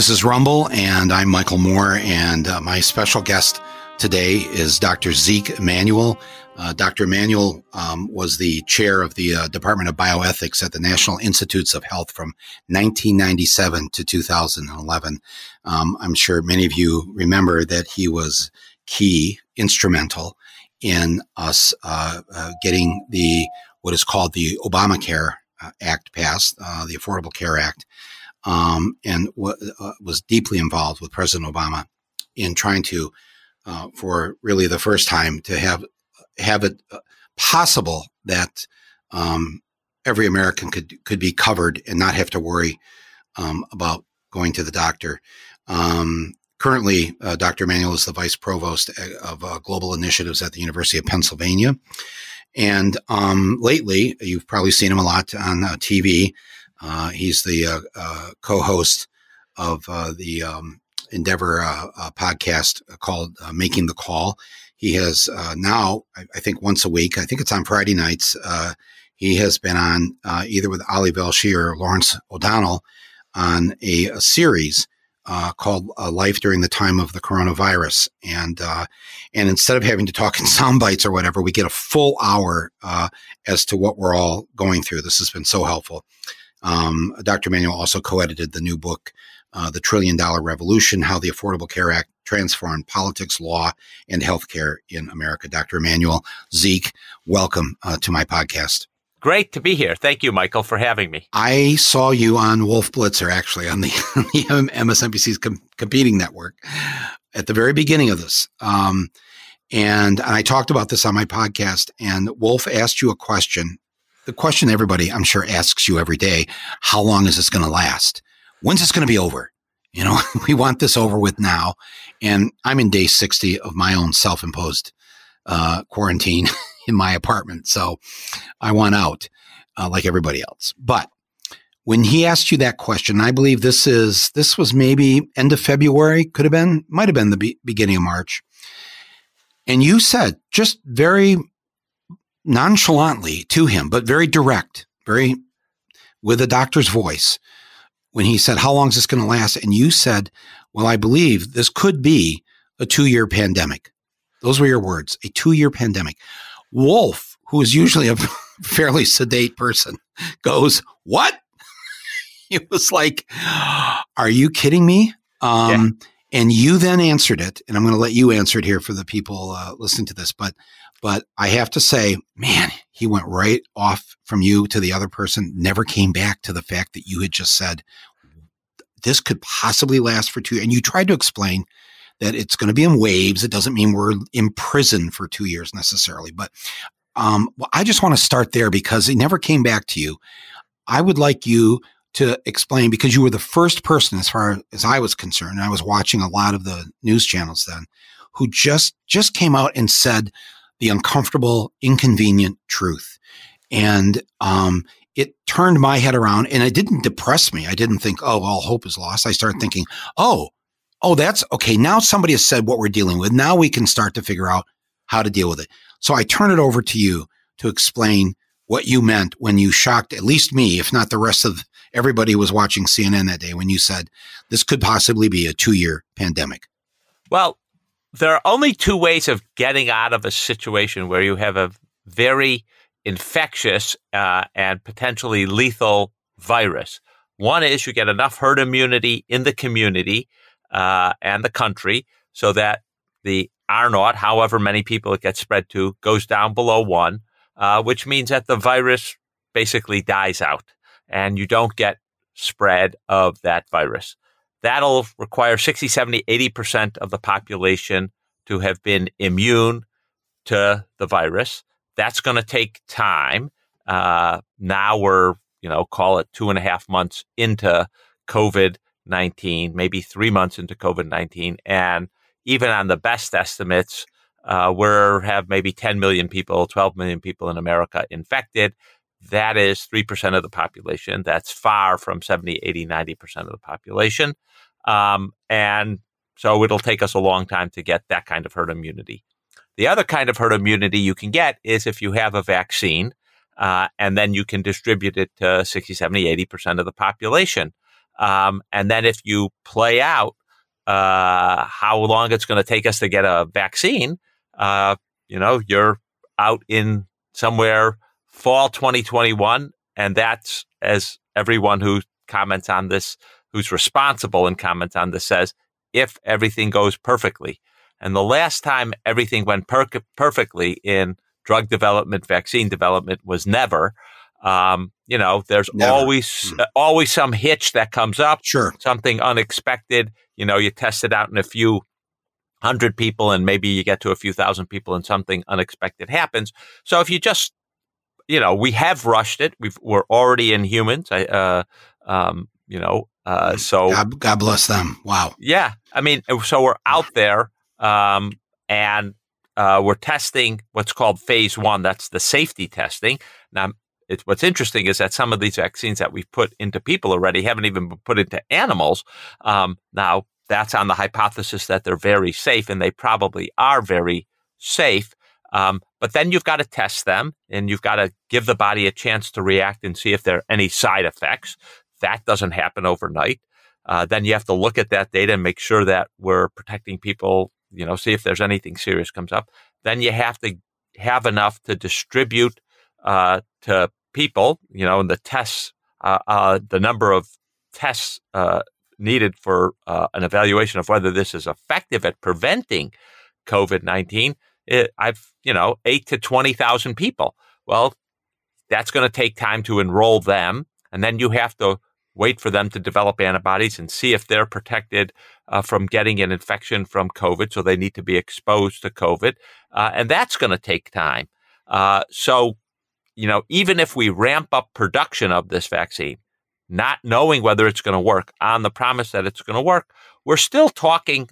this is Rumble, and I'm Michael Moore, and uh, my special guest today is Dr. Zeke Emanuel. Uh, Dr. Emanuel um, was the chair of the uh, Department of Bioethics at the National Institutes of Health from 1997 to 2011. Um, I'm sure many of you remember that he was key, instrumental in us uh, uh, getting the what is called the Obamacare uh, Act passed, the Affordable Care Act um, and w- uh, was deeply involved with President Obama in trying to, uh, for really the first time, to have have it uh, possible that um, every American could could be covered and not have to worry um, about going to the doctor. Um, currently, uh, Dr. Emanuel is the vice provost uh, of uh, global initiatives at the University of Pennsylvania. And um, lately, you've probably seen him a lot on TV. Uh, he's the uh, uh, co-host of uh, the um, Endeavor podcast called "Making the Call." He has now, I, I, think, once a week. I think it's on Friday nights. he has been on either with Ali Velshi or Lawrence O'Donnell on a, a series uh, called uh, "Life During the Time of the Coronavirus," and uh, and instead of having to talk in sound bites or whatever, we get a full hour as to what we're all going through. This has been so helpful. Um, Dr. Emanuel also co-edited the new book, uh, "The Trillion Dollar Revolution: How the Affordable Care Act Transformed Politics, Law, and Healthcare in America." Dr. Emanuel Zeke, welcome uh, to my podcast. Great to be here. Thank you, Michael, for having me. I saw you on Wolf Blitzer, actually, on the, the MSNBC's com- competing network at the very beginning of this. Um, and, and I talked about this on my podcast, and Wolf asked you a question the question everybody, I'm sure, asks you every day how long is this going to last? When's this going to be over? You know, we want this over with now. And I'm in day 60 of my own self imposed uh, quarantine in my apartment. So I want out uh, like everybody else. But when he asked you that question, I believe this is, this was maybe end of February, could have been, might have been the be- beginning of March. And you said just very nonchalantly to him, but very direct, very with a doctor's voice when he said, How long is this going to last? And you said, Well, I believe this could be a two year pandemic. Those were your words, a two year pandemic. Wolf, who is usually a fairly sedate person, goes, What? it was like, Are you kidding me? Um, yeah. And you then answered it, and I'm going to let you answer it here for the people uh, listening to this. But but I have to say, man, he went right off from you to the other person, never came back to the fact that you had just said, this could possibly last for two. And you tried to explain that it's going to be in waves. It doesn't mean we're in prison for two years necessarily. But um, well, I just want to start there because he never came back to you. I would like you to explain because you were the first person, as far as I was concerned, I was watching a lot of the news channels then, who just just came out and said, the uncomfortable, inconvenient truth. And um, it turned my head around and it didn't depress me. I didn't think, oh, all hope is lost. I started thinking, oh, oh, that's okay. Now somebody has said what we're dealing with. Now we can start to figure out how to deal with it. So I turn it over to you to explain what you meant when you shocked at least me, if not the rest of everybody who was watching CNN that day, when you said this could possibly be a two year pandemic. Well, there are only two ways of getting out of a situation where you have a very infectious uh, and potentially lethal virus. One is you get enough herd immunity in the community uh, and the country so that the R naught, however many people it gets spread to, goes down below one, uh, which means that the virus basically dies out and you don't get spread of that virus. That'll require 60, 70, 80% of the population to have been immune to the virus. That's going to take time. Uh, now we're, you know, call it two and a half months into COVID 19, maybe three months into COVID 19. And even on the best estimates, uh, we have maybe 10 million people, 12 million people in America infected. That is 3% of the population. That's far from 70, 80, 90% of the population. Um, and so it'll take us a long time to get that kind of herd immunity. The other kind of herd immunity you can get is if you have a vaccine uh, and then you can distribute it to 60, 70, 80% of the population. Um, and then if you play out uh, how long it's going to take us to get a vaccine, uh, you know, you're out in somewhere fall 2021. And that's as everyone who comments on this, who's responsible and comments on this says, if everything goes perfectly. And the last time everything went per- perfectly in drug development, vaccine development was never. Um, you know, there's never. always hmm. always some hitch that comes up. Sure, something unexpected. You know, you test it out in a few hundred people, and maybe you get to a few thousand people, and something unexpected happens. So if you just, you know, we have rushed it. We've we're already in humans. I, uh, um, you know, uh, so God, God bless them. Wow. Yeah, I mean, so we're out there um, and uh, we're testing what's called phase one. That's the safety testing. Now, it's, what's interesting is that some of these vaccines that we've put into people already haven't even been put into animals. Um, now, that's on the hypothesis that they're very safe, and they probably are very safe. Um, but then you've got to test them and you've got to give the body a chance to react and see if there are any side effects. That doesn't happen overnight. Uh, then you have to look at that data and make sure that we're protecting people you know, see if there's anything serious comes up. Then you have to have enough to distribute uh, to people, you know, and the tests, uh, uh, the number of tests uh, needed for uh, an evaluation of whether this is effective at preventing COVID 19. I've, you know, eight to 20,000 people. Well, that's going to take time to enroll them. And then you have to wait for them to develop antibodies and see if they're protected uh, from getting an infection from COVID. So they need to be exposed to COVID. Uh, and that's going to take time. Uh, so, you know, even if we ramp up production of this vaccine, not knowing whether it's going to work on the promise that it's going to work, we're still talking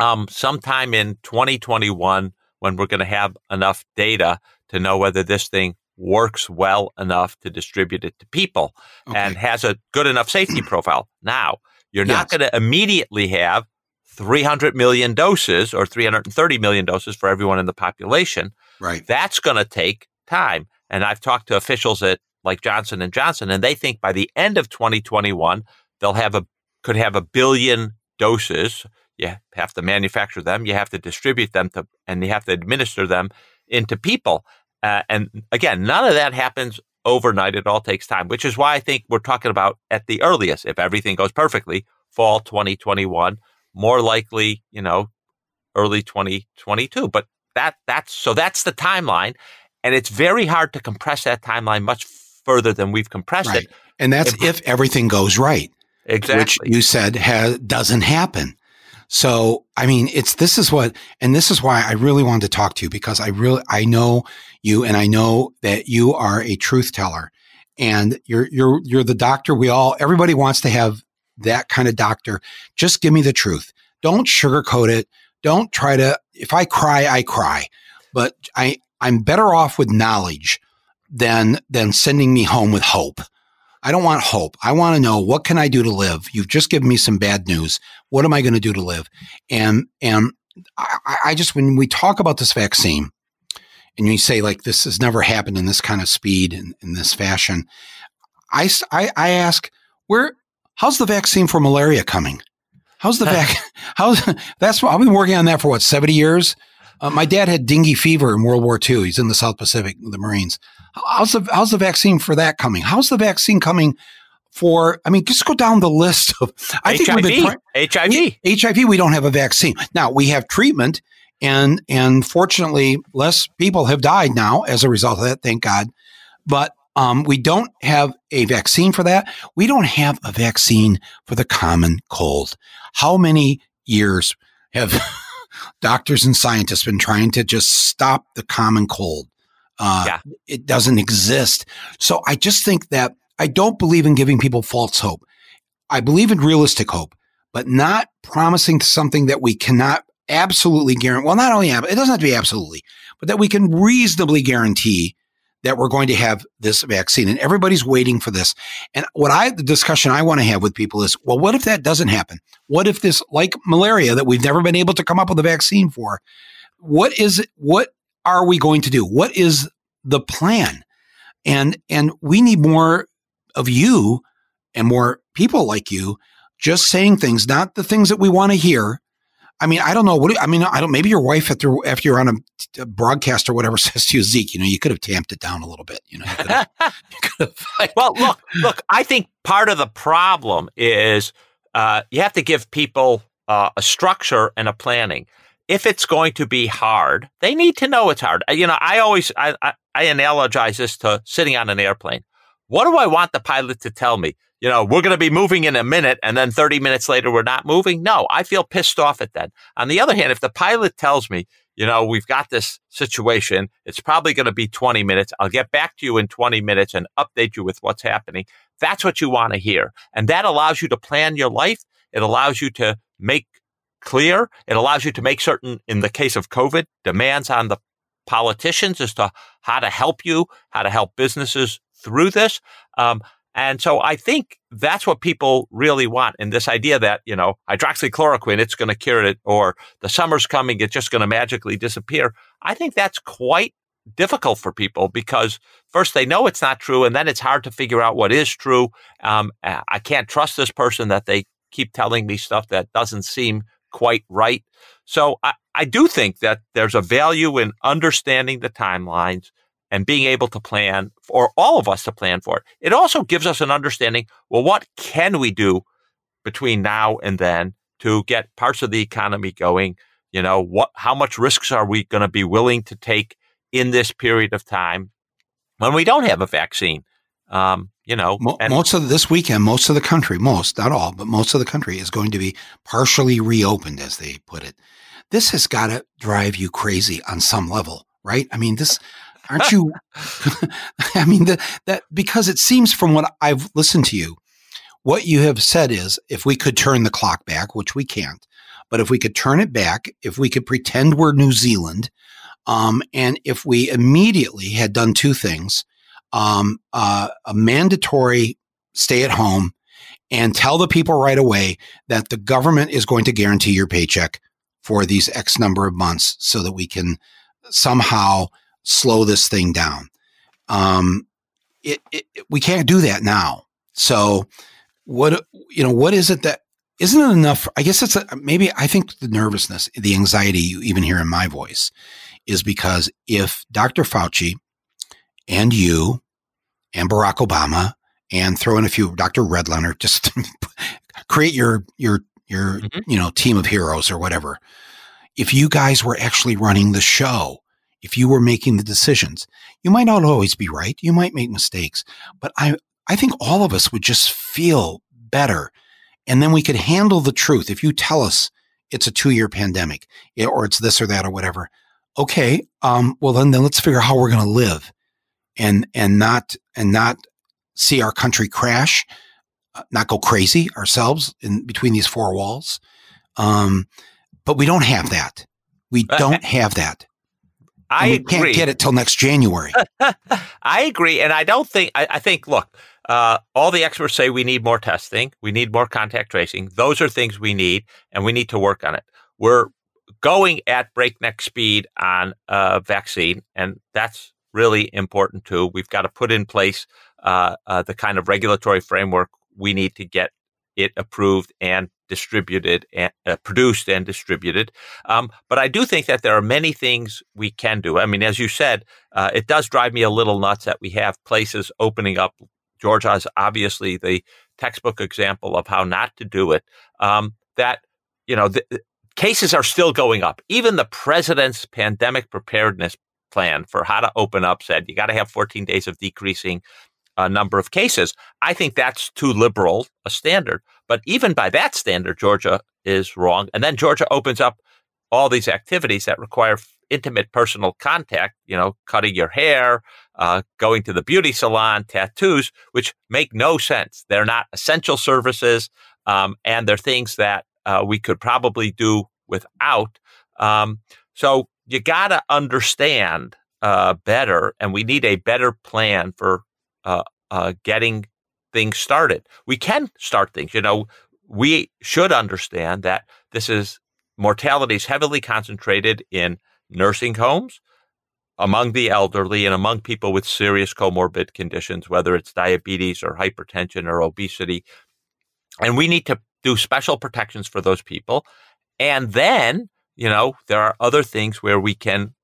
um, sometime in 2021 when we're going to have enough data to know whether this thing works well enough to distribute it to people okay. and has a good enough safety profile. Now, you're yes. not going to immediately have 300 million doses or 330 million doses for everyone in the population. Right. That's going to take time. And I've talked to officials at like Johnson and Johnson, and they think by the end of 2021 they'll have a could have a billion doses. You have to manufacture them, you have to distribute them to, and you have to administer them into people. Uh, and again, none of that happens overnight. It all takes time, which is why I think we're talking about at the earliest, if everything goes perfectly, fall 2021, more likely, you know, early 2022. But that that's so that's the timeline, and it's very hard to compress that timeline much further than we've compressed right. it. And that's if, if everything goes right. Exactly. Which you said has, doesn't happen. So, I mean, it's, this is what, and this is why I really wanted to talk to you because I really, I know you and I know that you are a truth teller and you're, you're, you're the doctor. We all, everybody wants to have that kind of doctor. Just give me the truth. Don't sugarcoat it. Don't try to, if I cry, I cry, but I, I'm better off with knowledge than, than sending me home with hope. I don't want hope. I want to know what can I do to live? You've just given me some bad news. What am I going to do to live? And and I, I just when we talk about this vaccine, and you say like this has never happened in this kind of speed and in this fashion, I, I, I ask where how's the vaccine for malaria coming? How's the vac? How's that's what I've been working on that for what seventy years. Uh, my dad had dengue fever in World War II. He's in the South Pacific, the Marines. How's the how's the vaccine for that coming? How's the vaccine coming for? I mean, just go down the list of. I HIV, think HIV, HIV. We don't have a vaccine now. We have treatment, and and fortunately, less people have died now as a result of that. Thank God. But um, we don't have a vaccine for that. We don't have a vaccine for the common cold. How many years have doctors and scientists been trying to just stop the common cold? Uh, yeah. It doesn't exist. So I just think that I don't believe in giving people false hope. I believe in realistic hope, but not promising something that we cannot absolutely guarantee. Well, not only, it doesn't have to be absolutely, but that we can reasonably guarantee that we're going to have this vaccine and everybody's waiting for this. And what I, the discussion I want to have with people is, well, what if that doesn't happen? What if this, like malaria that we've never been able to come up with a vaccine for, what is it? What are we going to do? What is the plan? And, and we need more of you and more people like you just saying things, not the things that we want to hear. I mean, I don't know. What do, I mean, I don't. Maybe your wife after after you're on a, a, broadcast or whatever says to you, Zeke, you know, you could have tamped it down a little bit. You know, you well, look, look. I think part of the problem is uh, you have to give people uh, a structure and a planning. If it's going to be hard, they need to know it's hard. You know, I always I, I, I analogize this to sitting on an airplane. What do I want the pilot to tell me? You know, we're going to be moving in a minute and then 30 minutes later we're not moving. No, I feel pissed off at that. On the other hand, if the pilot tells me, you know, we've got this situation, it's probably going to be 20 minutes. I'll get back to you in 20 minutes and update you with what's happening. That's what you want to hear. And that allows you to plan your life. It allows you to make clear. It allows you to make certain, in the case of COVID, demands on the politicians as to how to help you, how to help businesses through this. Um, and so I think that's what people really want. And this idea that, you know, hydroxychloroquine, it's going to cure it, or the summer's coming, it's just going to magically disappear. I think that's quite difficult for people because first they know it's not true, and then it's hard to figure out what is true. Um, I can't trust this person that they keep telling me stuff that doesn't seem quite right. So I, I do think that there's a value in understanding the timelines and being able to plan for all of us to plan for it. It also gives us an understanding, well, what can we do between now and then to get parts of the economy going? You know, what, how much risks are we going to be willing to take in this period of time when we don't have a vaccine? Um, you know, and- most of this weekend, most of the country, most, not all, but most of the country is going to be partially reopened, as they put it. This has got to drive you crazy on some level, right? I mean, this, aren't you? I mean, the, that because it seems from what I've listened to you, what you have said is if we could turn the clock back, which we can't, but if we could turn it back, if we could pretend we're New Zealand, um, and if we immediately had done two things, um, uh, a mandatory stay at home and tell the people right away that the government is going to guarantee your paycheck for these X number of months so that we can somehow slow this thing down. Um, it, it, we can't do that now. So what, you know, what is it that isn't it enough? I guess it's a, maybe I think the nervousness, the anxiety you even hear in my voice is because if Dr. Fauci and you and Barack Obama and throw in a few Dr. Redlener, just create your your your mm-hmm. you know team of heroes or whatever. If you guys were actually running the show, if you were making the decisions, you might not always be right. You might make mistakes, but I I think all of us would just feel better, and then we could handle the truth. If you tell us it's a two year pandemic or it's this or that or whatever, okay, um, well then then let's figure out how we're going to live and and not and not see our country crash, uh, not go crazy ourselves in between these four walls. Um, but we don't have that. We don't have that. I we can't get it till next January. I agree, and I don't think. I, I think. Look, uh, all the experts say we need more testing, we need more contact tracing. Those are things we need, and we need to work on it. We're going at breakneck speed on a vaccine, and that's really important too. We've got to put in place uh, uh, the kind of regulatory framework we need to get it approved and distributed and uh, produced and distributed. Um, but I do think that there are many things we can do. I mean, as you said, uh, it does drive me a little nuts that we have places opening up. Georgia is obviously the textbook example of how not to do it. Um, that you know, the, cases are still going up. Even the president's pandemic preparedness plan for how to open up said you got to have 14 days of decreasing uh, number of cases. I think that's too liberal a standard. But even by that standard, Georgia is wrong. And then Georgia opens up all these activities that require intimate personal contact, you know, cutting your hair, uh, going to the beauty salon, tattoos, which make no sense. They're not essential services, um, and they're things that uh, we could probably do without. Um, so you got to understand uh, better, and we need a better plan for uh, uh, getting things started. We can start things. You know, we should understand that this is mortality is heavily concentrated in nursing homes, among the elderly, and among people with serious comorbid conditions, whether it's diabetes or hypertension or obesity. and we need to do special protections for those people. And then, you know, there are other things where we can,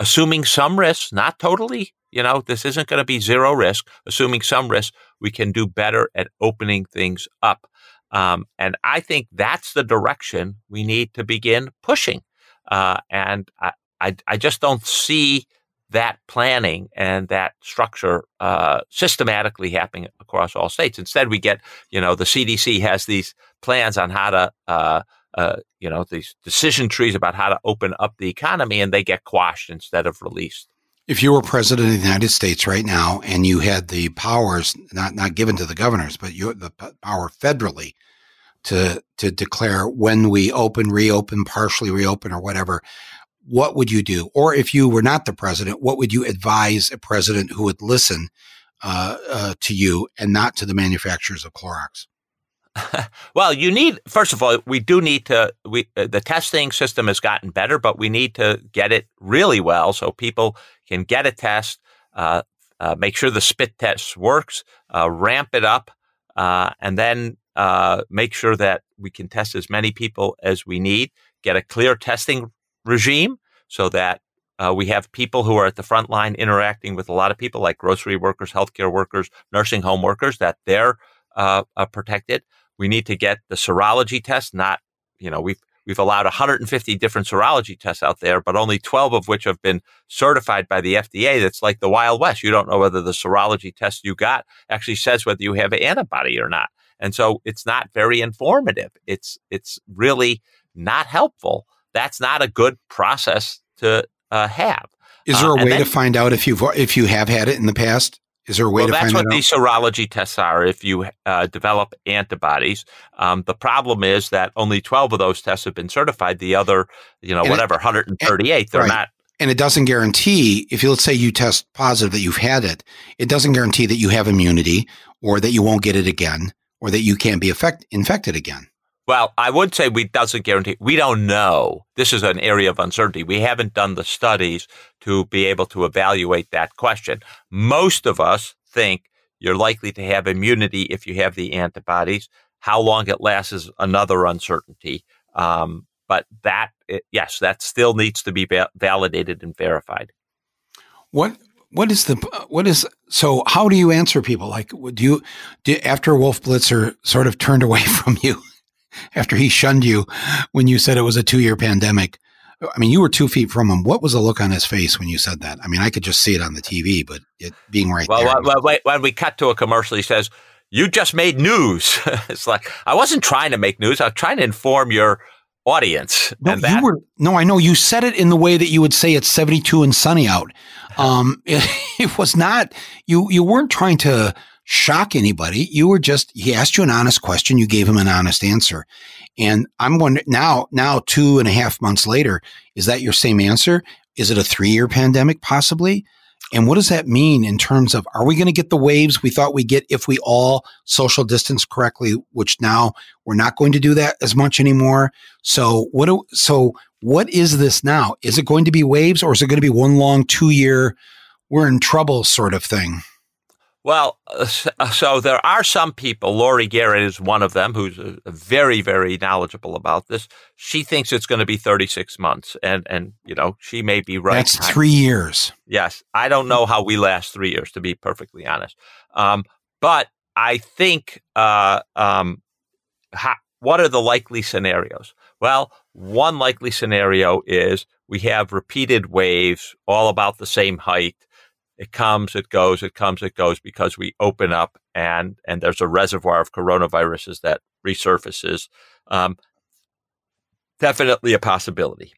assuming some risks, not totally, you know, this isn't going to be zero risk, assuming some risk, we can do better at opening things up. Um, and I think that's the direction we need to begin pushing. Uh, and I, I, I, just don't see that planning and that structure uh, systematically happening across all states. Instead, we get, you know, the CDC has these plans on how to, uh, uh, you know, these decision trees about how to open up the economy, and they get quashed instead of released. If you were president of the United States right now and you had the powers, not not given to the governors, but you the power federally to to declare when we open, reopen, partially reopen, or whatever, what would you do? Or if you were not the president, what would you advise a president who would listen uh, uh, to you and not to the manufacturers of Clorox? well, you need first of all, we do need to. We uh, the testing system has gotten better, but we need to get it really well so people can get a test, uh, uh, make sure the spit test works, uh, ramp it up, and then make sure that we can test as many people as we need. Get a clear testing regime so that uh, we have people who are at the front line interacting with a lot of people like grocery workers, healthcare workers, nursing home workers, that they're uh, uh, protected. We need to get the serology test, not, you know, we've, we've allowed 150 different serology tests out there, but only 12 of which have been certified by the FDA. That's like the Wild West. You don't know whether the serology test you got actually says whether you have an antibody or not. And so it's not very informative. It's, it's really not helpful that's not a good process to uh, have. Is there a uh, way then, to find out if you've if you have had it in the past? Is there a way well, to find that out? That's what these serology tests are. If you uh, develop antibodies, um, the problem is that only twelve of those tests have been certified. The other, you know, and whatever, one hundred and thirty-eight, they're right. not. And it doesn't guarantee if you let's say you test positive that you've had it, it doesn't guarantee that you have immunity or that you won't get it again or that you can't be affect, infected again. Well, I would say we doesn't guarantee. We don't know. This is an area of uncertainty. We haven't done the studies to be able to evaluate that question. Most of us think you're likely to have immunity if you have the antibodies. How long it lasts is another uncertainty. Um, but that, yes, that still needs to be va- validated and verified. What what is the what is so? How do you answer people? Like, do you do, after Wolf Blitzer sort of turned away from you? After he shunned you when you said it was a two year pandemic. I mean, you were two feet from him. What was the look on his face when you said that? I mean, I could just see it on the TV, but it being right well, there. Well, well, when we cut to a commercial, he says, "You just made news." it's like I wasn't trying to make news. I was trying to inform your audience. No, that, you were. No, I know you said it in the way that you would say it's seventy two and sunny out. Um, it, it was not. You you weren't trying to shock anybody. You were just, he asked you an honest question. You gave him an honest answer. And I'm wondering now, now two and a half months later, is that your same answer? Is it a three year pandemic possibly? And what does that mean in terms of are we going to get the waves we thought we get if we all social distance correctly, which now we're not going to do that as much anymore? So what do, so what is this now? Is it going to be waves or is it going to be one long two year we're in trouble sort of thing? Well, uh, uh, so there are some people, Laurie Garrett is one of them, who's uh, very, very knowledgeable about this. She thinks it's going to be 36 months. And, and, you know, she may be right. That's three years. Yes. I don't know how we last three years, to be perfectly honest. Um, but I think, uh, um, what are the likely scenarios? Well, one likely scenario is we have repeated waves all about the same height it comes, it goes, it comes, it goes because we open up and and there's a reservoir of coronaviruses that resurfaces. Um, definitely a possibility.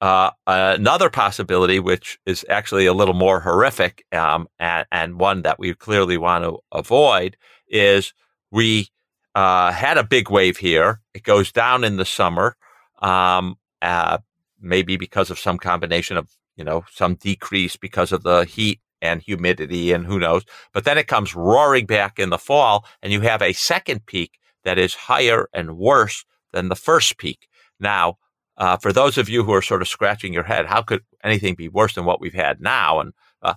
Uh, another possibility, which is actually a little more horrific um, and, and, one that we clearly want to avoid, is we uh, had a big wave here. It goes down in the summer, um, uh, maybe because of some combination of you know some decrease because of the heat and humidity and who knows. But then it comes roaring back in the fall and you have a second peak that is higher and worse than the first peak. Now, uh, for those of you who are sort of scratching your head, how could anything be worse than what we've had now? And uh,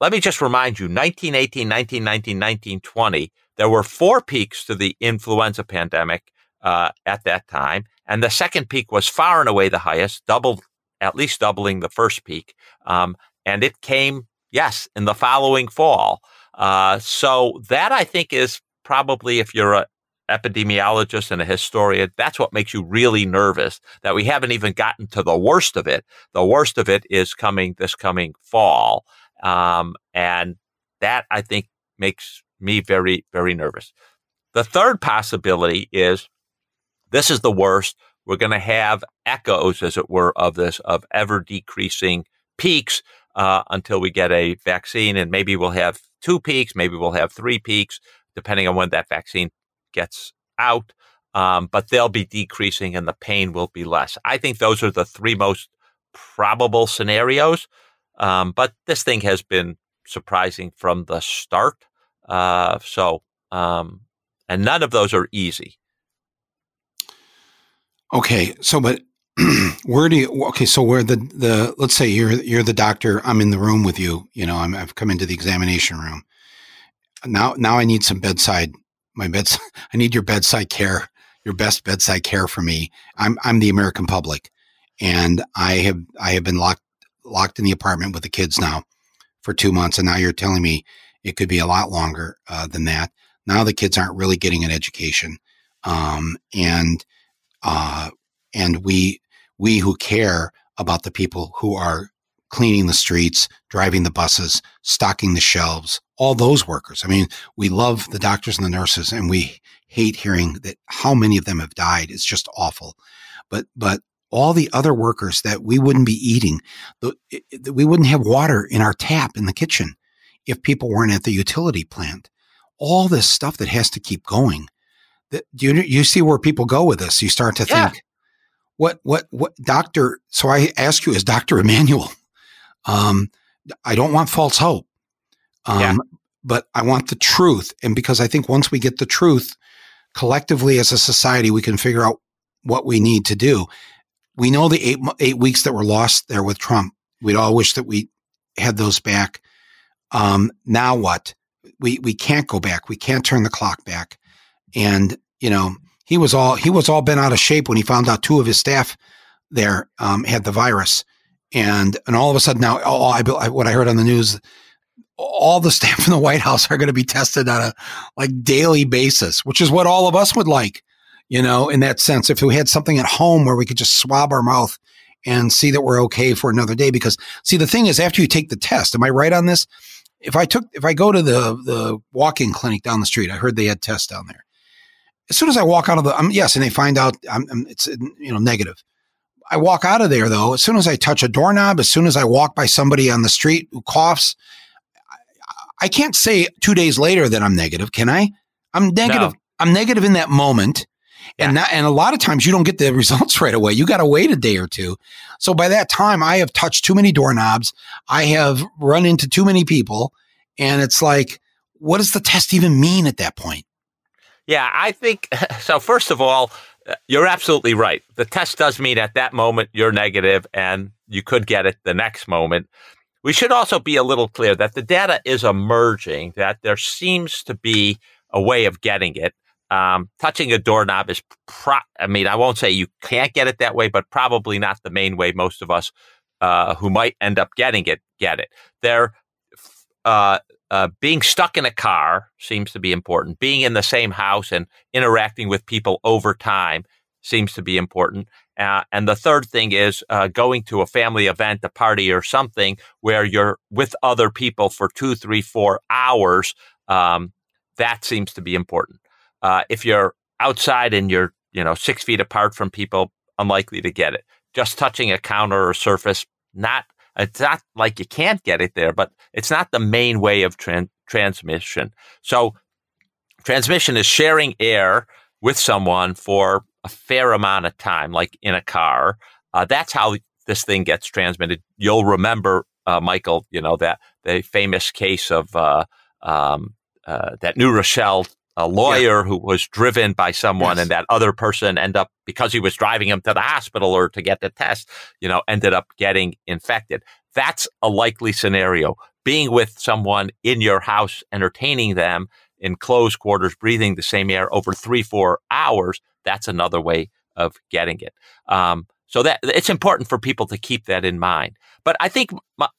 let me just remind you 1918, 1919, 1920, there were four peaks to the influenza pandemic uh, at that time, and the second peak was far and away the highest, doubled at least doubling the first peak, um, and it came yes in the following fall. Uh, so that I think is probably if you're a epidemiologist and a historian, that's what makes you really nervous that we haven't even gotten to the worst of it. The worst of it is coming this coming fall. Um, and that I think makes me very, very nervous. The third possibility is this is the worst. We're going to have echoes, as it were, of this, of ever decreasing peaks uh, until we get a vaccine. And maybe we'll have two peaks, maybe we'll have three peaks, depending on when that vaccine gets out. Um, but they'll be decreasing and the pain will be less. I think those are the three most probable scenarios. Um, but this thing has been surprising from the start. Uh, so, um, and none of those are easy. Okay, so but where do you? Okay, so where the the let's say you're you're the doctor. I'm in the room with you. You know, I'm, I've come into the examination room. Now, now I need some bedside. My beds. I need your bedside care. Your best bedside care for me. I'm I'm the American public, and I have I have been locked locked in the apartment with the kids now for two months, and now you're telling me it could be a lot longer uh, than that. Now the kids aren't really getting an education, um, and uh, and we we who care about the people who are cleaning the streets, driving the buses, stocking the shelves, all those workers. I mean, we love the doctors and the nurses, and we hate hearing that how many of them have died. It's just awful. But but all the other workers that we wouldn't be eating, we wouldn't have water in our tap in the kitchen if people weren't at the utility plant. All this stuff that has to keep going. That you you see where people go with this. You start to yeah. think, what what what doctor? So I ask you, as Doctor Emanuel, um, I don't want false hope, um, yeah. but I want the truth. And because I think once we get the truth, collectively as a society, we can figure out what we need to do. We know the eight eight weeks that were lost there with Trump. We'd all wish that we had those back. Um, now what? We we can't go back. We can't turn the clock back. And you know, he was all he was all bent out of shape when he found out two of his staff there um, had the virus, and and all of a sudden now, all I, what I heard on the news, all the staff in the White House are going to be tested on a like daily basis, which is what all of us would like, you know, in that sense. If we had something at home where we could just swab our mouth and see that we're okay for another day, because see, the thing is, after you take the test, am I right on this? If I took, if I go to the the walk-in clinic down the street, I heard they had tests down there as soon as I walk out of the, um, yes, and they find out I'm, I'm, it's you know negative. I walk out of there though. As soon as I touch a doorknob, as soon as I walk by somebody on the street who coughs, I, I can't say two days later that I'm negative, can I? I'm negative. No. I'm negative in that moment. Yeah. And that, and a lot of times you don't get the results right away. You got to wait a day or two. So by that time, I have touched too many doorknobs. I have run into too many people, and it's like, what does the test even mean at that point? Yeah, I think so. First of all, uh, you're absolutely right. The test does mean at that moment you're negative and you could get it the next moment. We should also be a little clear that the data is emerging, that there seems to be a way of getting it. Um, touching a doorknob is, pro- I mean, I won't say you can't get it that way, but probably not the main way most of us uh, who might end up getting it get it. There, uh, uh, being stuck in a car seems to be important. Being in the same house and interacting with people over time seems to be important. Uh, and the third thing is uh, going to a family event, a party, or something where you're with other people for two, three, four hours. Um, that seems to be important. Uh, if you're outside and you're, you know, six feet apart from people, unlikely to get it. Just touching a counter or surface, not it's not like you can't get it there, but it's not the main way of tran- transmission. So transmission is sharing air with someone for a fair amount of time, like in a car. Uh, that's how this thing gets transmitted. You'll remember, uh, Michael, you know, that the famous case of uh, um, uh, that New Rochelle a lawyer yeah. who was driven by someone yes. and that other person end up because he was driving him to the hospital or to get the test you know ended up getting infected that's a likely scenario being with someone in your house entertaining them in closed quarters, breathing the same air over three, four hours, that's another way of getting it. Um, so that it's important for people to keep that in mind. But I think,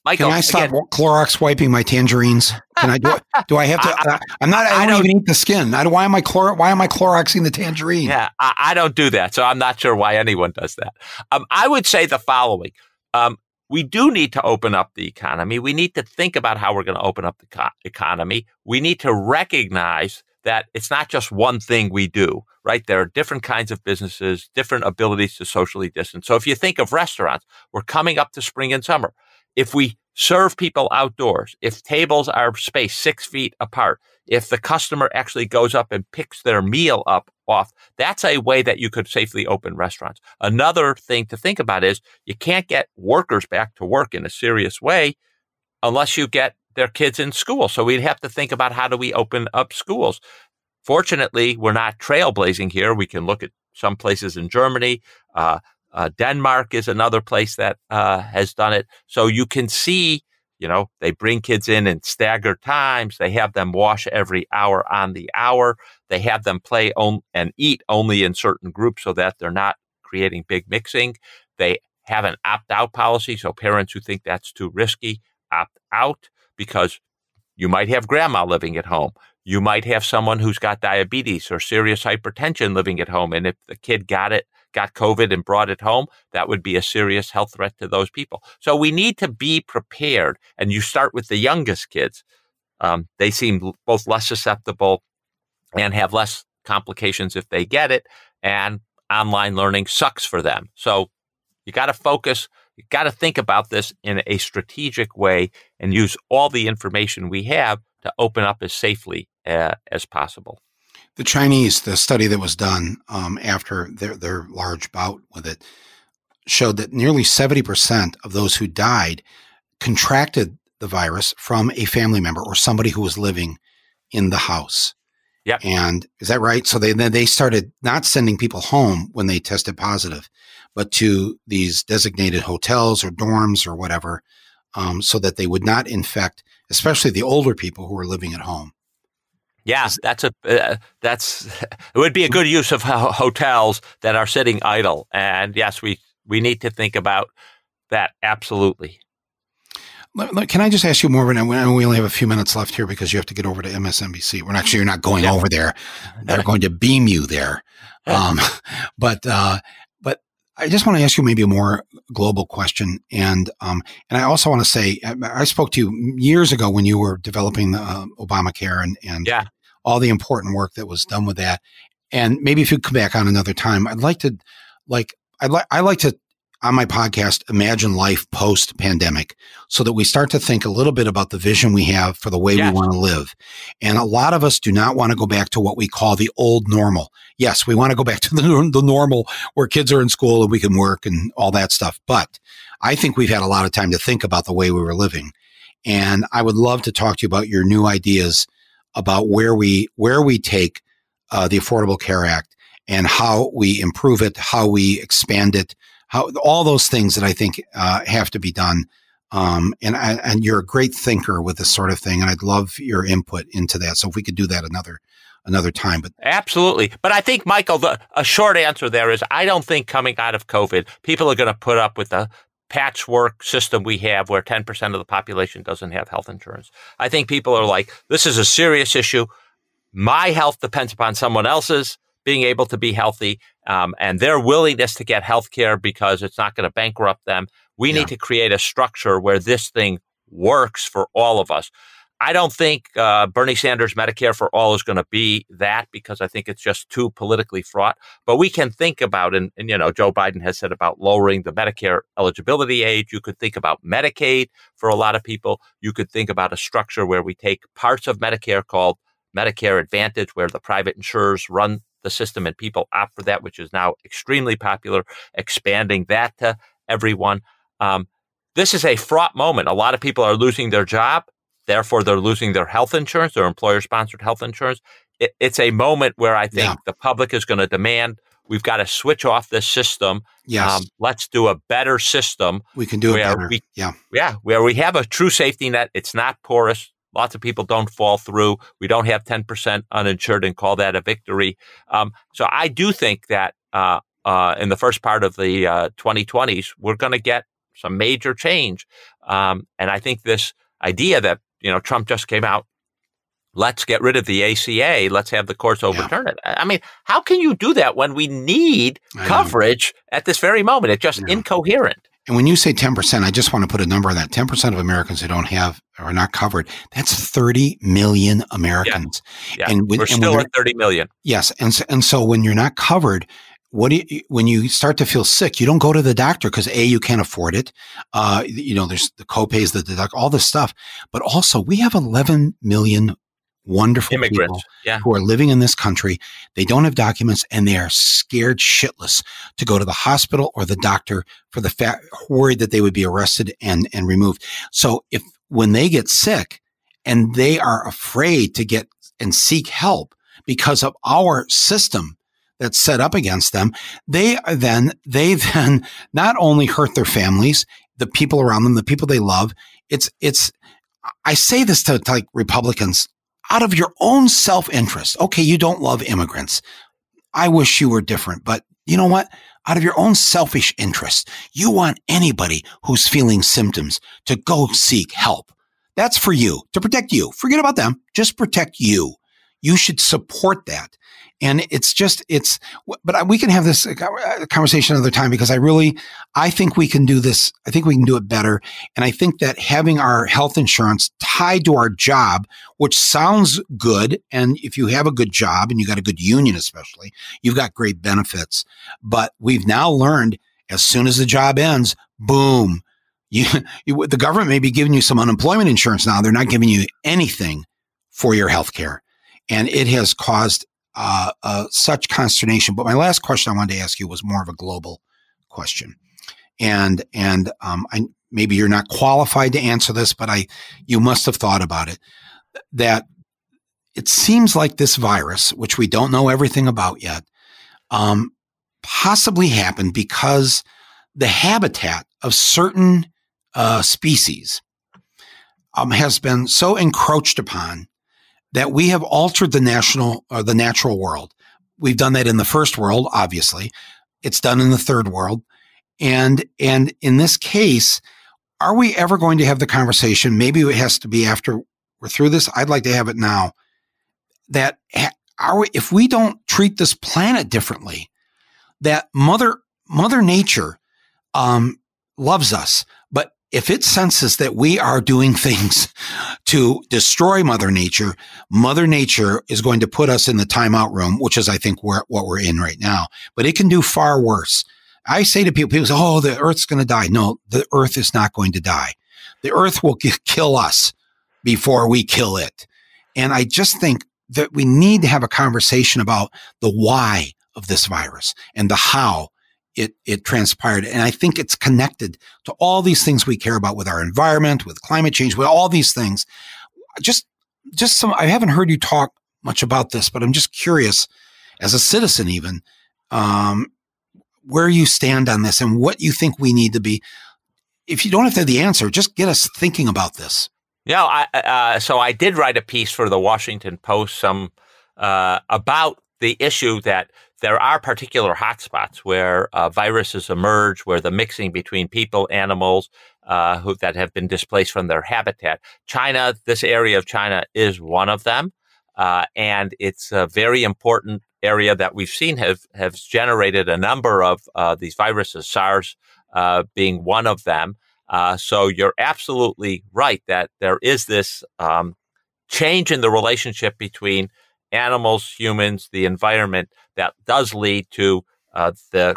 Michael, can I stop again, Clorox wiping my tangerines? Can I do? It? Do I have to? I, am not. I, I don't, don't, even eat the skin. I, why am I chlor? Why am I Cloroxing the tangerine? Yeah, I, I, don't do that, so I'm not sure why anyone does that. Um, I would say the following: um, we do need to open up the economy. We need to think about how we're going to open up the co- economy. We need to recognize that it's not just one thing we do, right? There are different kinds of businesses, different abilities to socially distance. So if you think of restaurants, we're coming up to spring and summer. If we serve people outdoors, if tables are spaced six feet apart, if the customer actually goes up and picks their meal up off, that's a way that you could safely open restaurants. Another thing to think about is you can't get workers back to work in a serious way unless you get their kids in school. So we'd have to think about how do we open up schools. Fortunately, we're not trailblazing here. We can look at some places in Germany. Uh, uh, Denmark is another place that uh, has done it. So you can see, you know, they bring kids in in staggered times. They have them wash every hour on the hour. They have them play on- and eat only in certain groups so that they're not creating big mixing. They have an opt out policy. So parents who think that's too risky opt out because you might have grandma living at home. You might have someone who's got diabetes or serious hypertension living at home. And if the kid got it, got COVID and brought it home, that would be a serious health threat to those people. So we need to be prepared. And you start with the youngest kids. Um, they seem both less susceptible and have less complications if they get it. And online learning sucks for them. So you got to focus you got to think about this in a strategic way and use all the information we have to open up as safely uh, as possible. The Chinese, the study that was done um, after their, their large bout with it, showed that nearly 70% of those who died contracted the virus from a family member or somebody who was living in the house. Yeah. And is that right? So they then they started not sending people home when they tested positive but to these designated hotels or dorms or whatever, um, so that they would not infect, especially the older people who are living at home. Yeah, that's a uh, that's it would be a good use of ho- hotels that are sitting idle, and yes, we we need to think about that absolutely. Can I just ask you more? And we only have a few minutes left here because you have to get over to MSNBC. We're actually you're not going yeah. over there; they're going to beam you there. Um, but uh, I just want to ask you maybe a more global question, and um, and I also want to say I spoke to you years ago when you were developing the uh, Obamacare and and yeah. all the important work that was done with that, and maybe if you come back on another time, I'd like to like I'd like I like to on my podcast, Imagine Life Post Pandemic, so that we start to think a little bit about the vision we have for the way yes. we want to live. And a lot of us do not want to go back to what we call the old normal. Yes, we want to go back to the, the normal where kids are in school and we can work and all that stuff. But I think we've had a lot of time to think about the way we were living. And I would love to talk to you about your new ideas about where we, where we take uh, the Affordable Care Act and how we improve it, how we expand it, how all those things that I think uh, have to be done. Um, and and you're a great thinker with this sort of thing, and I'd love your input into that. So if we could do that another another time, but absolutely. But I think Michael, the, a short answer there is I don't think coming out of COVID, people are going to put up with the patchwork system we have where 10% of the population doesn't have health insurance. I think people are like, this is a serious issue. My health depends upon someone else's being able to be healthy um, and their willingness to get health care because it's not going to bankrupt them. We yeah. need to create a structure where this thing works for all of us. I don't think uh, Bernie Sanders' Medicare for All is going to be that because I think it's just too politically fraught. But we can think about, and, and, you know, Joe Biden has said about lowering the Medicare eligibility age. You could think about Medicaid for a lot of people. You could think about a structure where we take parts of Medicare called Medicare Advantage, where the private insurers run the system and people opt for that, which is now extremely popular, expanding that to everyone. Um, this is a fraught moment. A lot of people are losing their job. Therefore, they're losing their health insurance, their employer sponsored health insurance. It, it's a moment where I think yeah. the public is going to demand we've got to switch off this system. Yes. Um, let's do a better system. We can do it better. We, yeah. Yeah. Where we have a true safety net. It's not porous. Lots of people don't fall through. We don't have 10% uninsured and call that a victory. Um, so I do think that uh, uh, in the first part of the uh, 2020s, we're going to get some major change. Um, and I think this idea that you know Trump just came out, let's get rid of the ACA, let's have the courts overturn yeah. it. I mean, how can you do that when we need coverage at this very moment? It's just incoherent. And when you say 10%, I just want to put a number on that. 10% of Americans who don't have or are not covered. That's 30 million Americans. Yeah. yeah. And when, we're still at 30 million. Yes. And so, and so when you're not covered, what do you, when you start to feel sick, you don't go to the doctor because a you can't afford it. Uh, you know, there's the copays, the deduct, all this stuff. But also, we have 11 million wonderful Immigrants, people yeah. who are living in this country. They don't have documents and they are scared shitless to go to the hospital or the doctor for the fact worried that they would be arrested and and removed. So if when they get sick and they are afraid to get and seek help because of our system that's set up against them, they then, they then not only hurt their families, the people around them, the people they love. It's, it's, I say this to, to like Republicans out of your own self interest. Okay. You don't love immigrants. I wish you were different, but you know what? Out of your own selfish interest, you want anybody who's feeling symptoms to go seek help. That's for you to protect you. Forget about them. Just protect you. You should support that. And it's just, it's, but we can have this uh, uh, conversation another time because I really, I think we can do this. I think we can do it better. And I think that having our health insurance tied to our job, which sounds good. And if you have a good job and you got a good union, especially, you've got great benefits. But we've now learned as soon as the job ends, boom, you, you, the government may be giving you some unemployment insurance now. They're not giving you anything for your health care. And it has caused uh, uh, such consternation. But my last question I wanted to ask you was more of a global question, and and um, I maybe you're not qualified to answer this, but I you must have thought about it. That it seems like this virus, which we don't know everything about yet, um, possibly happened because the habitat of certain uh, species um, has been so encroached upon that we have altered the national or uh, the natural world. We've done that in the first world, obviously. It's done in the third world. And, and in this case, are we ever going to have the conversation? Maybe it has to be after we're through this. I'd like to have it now that are we, if we don't treat this planet differently, that mother, mother nature, um, loves us if it senses that we are doing things to destroy Mother Nature, Mother Nature is going to put us in the timeout room, which is, I think, where, what we're in right now. But it can do far worse. I say to people, people say, "Oh, the Earth's going to die." No, the Earth is not going to die. The Earth will kill us before we kill it. And I just think that we need to have a conversation about the why of this virus and the how it it transpired. And i think it's connected to all these things we care about with our environment with climate change with all these things. Just just some i haven't heard you talk much about this but i'm just curious as a citizen even um, where you stand on this and what you think we need to be. If you don't have to have the answer just get us thinking about this. Yeah I, uh, so i did write a piece for the washington post some uh, about the issue that there are particular hotspots where uh, viruses emerge, where the mixing between people, animals, uh, who, that have been displaced from their habitat. China, this area of China is one of them. Uh, and it's a very important area that we've seen have, have generated a number of uh, these viruses, SARS uh, being one of them. Uh, so you're absolutely right that there is this um, change in the relationship between animals, humans, the environment that does lead to uh, the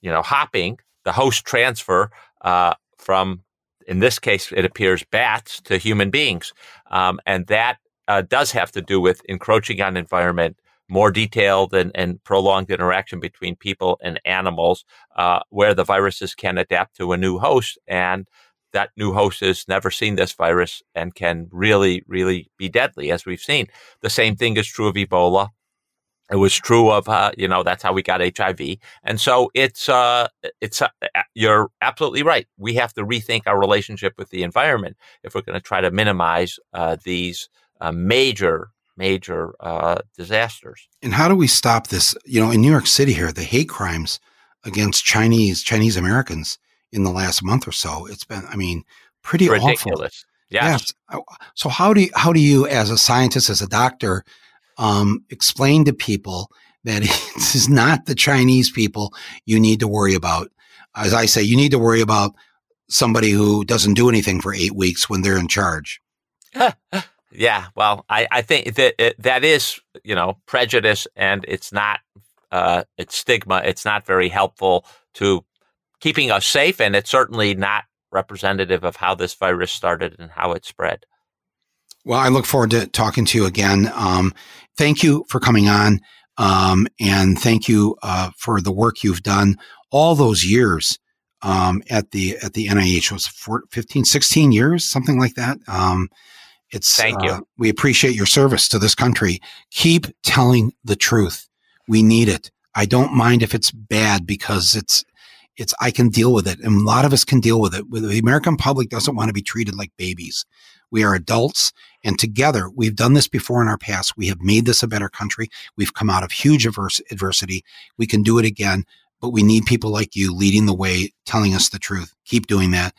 you know hopping, the host transfer uh, from in this case it appears bats to human beings, um, and that uh, does have to do with encroaching on environment. More detailed and, and prolonged interaction between people and animals, uh, where the viruses can adapt to a new host and that new host has never seen this virus and can really, really be deadly, as we've seen. The same thing is true of Ebola. It was true of, uh, you know, that's how we got HIV. And so it's, uh, it's, uh, you're absolutely right. We have to rethink our relationship with the environment if we're going to try to minimize uh, these uh, major, major uh, disasters. And how do we stop this? You know, in New York City here, the hate crimes against Chinese, Chinese Americans in the last month or so, it's been, I mean, pretty Ridiculous. awful. Yes. yes. So how do you, how do you, as a scientist, as a doctor, um, explain to people that this is not the Chinese people you need to worry about. As I say, you need to worry about somebody who doesn't do anything for eight weeks when they're in charge. yeah, well, I, I think that it, that is, you know, prejudice, and it's not, uh, it's stigma. It's not very helpful to keeping us safe, and it's certainly not representative of how this virus started and how it spread. Well, I look forward to talking to you again. Um, thank you for coming on. Um, and thank you uh, for the work you've done all those years um, at the at the NIH. It was 14, 15, 16 years, something like that. Um, it's thank you. Uh, we appreciate your service to this country. Keep telling the truth. We need it. I don't mind if it's bad because it's it's I can deal with it, and a lot of us can deal with it. The American public doesn't want to be treated like babies. We are adults, and together we've done this before in our past. We have made this a better country. We've come out of huge adversity. We can do it again, but we need people like you leading the way, telling us the truth. Keep doing that.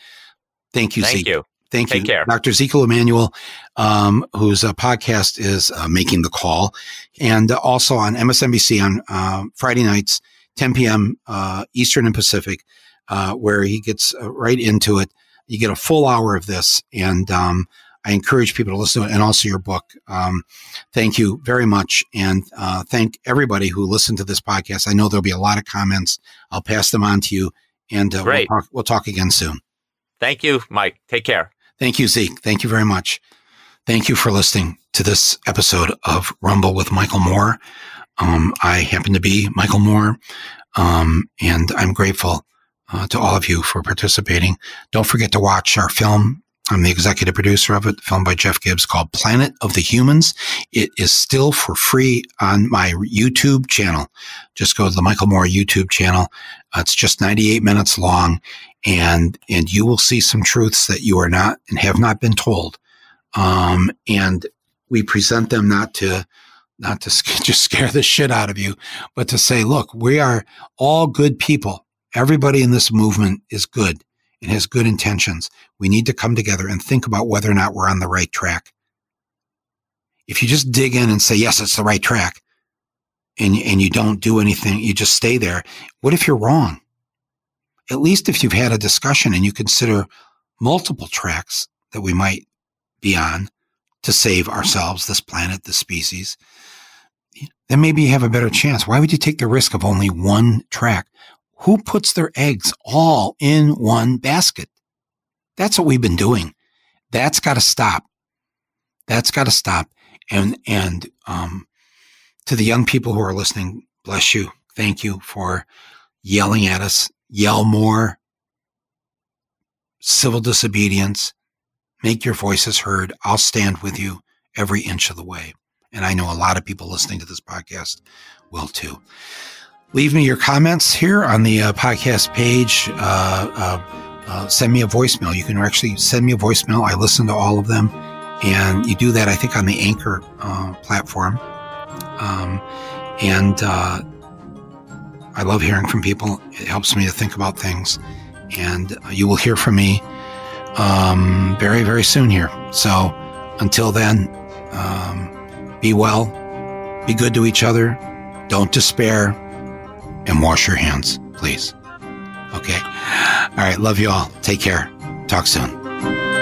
Thank you, Thank Zeke. you. Thank Take you, care. Dr. Ezekiel Emanuel, um, whose uh, podcast is uh, Making the Call, and uh, also on MSNBC on uh, Friday nights, 10 p.m. Uh, Eastern and Pacific, uh, where he gets right into it. You get a full hour of this, and um, I encourage people to listen to it and also your book. Um, thank you very much. And uh, thank everybody who listened to this podcast. I know there'll be a lot of comments. I'll pass them on to you. And uh, we'll, talk, we'll talk again soon. Thank you, Mike. Take care. Thank you, Zeke. Thank you very much. Thank you for listening to this episode of Rumble with Michael Moore. Um, I happen to be Michael Moore, um, and I'm grateful uh, to all of you for participating. Don't forget to watch our film I'm the executive producer of it, filmed by Jeff Gibbs, called Planet of the Humans. It is still for free on my YouTube channel. Just go to the Michael Moore YouTube channel. Uh, it's just 98 minutes long, and and you will see some truths that you are not and have not been told. Um, and we present them not to not to just scare the shit out of you, but to say, look, we are all good people. Everybody in this movement is good and has good intentions. We need to come together and think about whether or not we're on the right track. If you just dig in and say, yes, it's the right track, and, and you don't do anything, you just stay there. What if you're wrong? At least if you've had a discussion and you consider multiple tracks that we might be on to save ourselves, this planet, this species, then maybe you have a better chance. Why would you take the risk of only one track? Who puts their eggs all in one basket? That's what we've been doing. That's got to stop. That's got to stop. And, and, um, to the young people who are listening, bless you. Thank you for yelling at us. Yell more. Civil disobedience. Make your voices heard. I'll stand with you every inch of the way. And I know a lot of people listening to this podcast will too. Leave me your comments here on the uh, podcast page. Uh, uh, uh, send me a voicemail. You can actually send me a voicemail. I listen to all of them. And you do that, I think, on the Anchor uh, platform. Um, and uh, I love hearing from people. It helps me to think about things. And you will hear from me um, very, very soon here. So until then, um, be well, be good to each other, don't despair and wash your hands, please. Okay. All right. Love you all. Take care. Talk soon.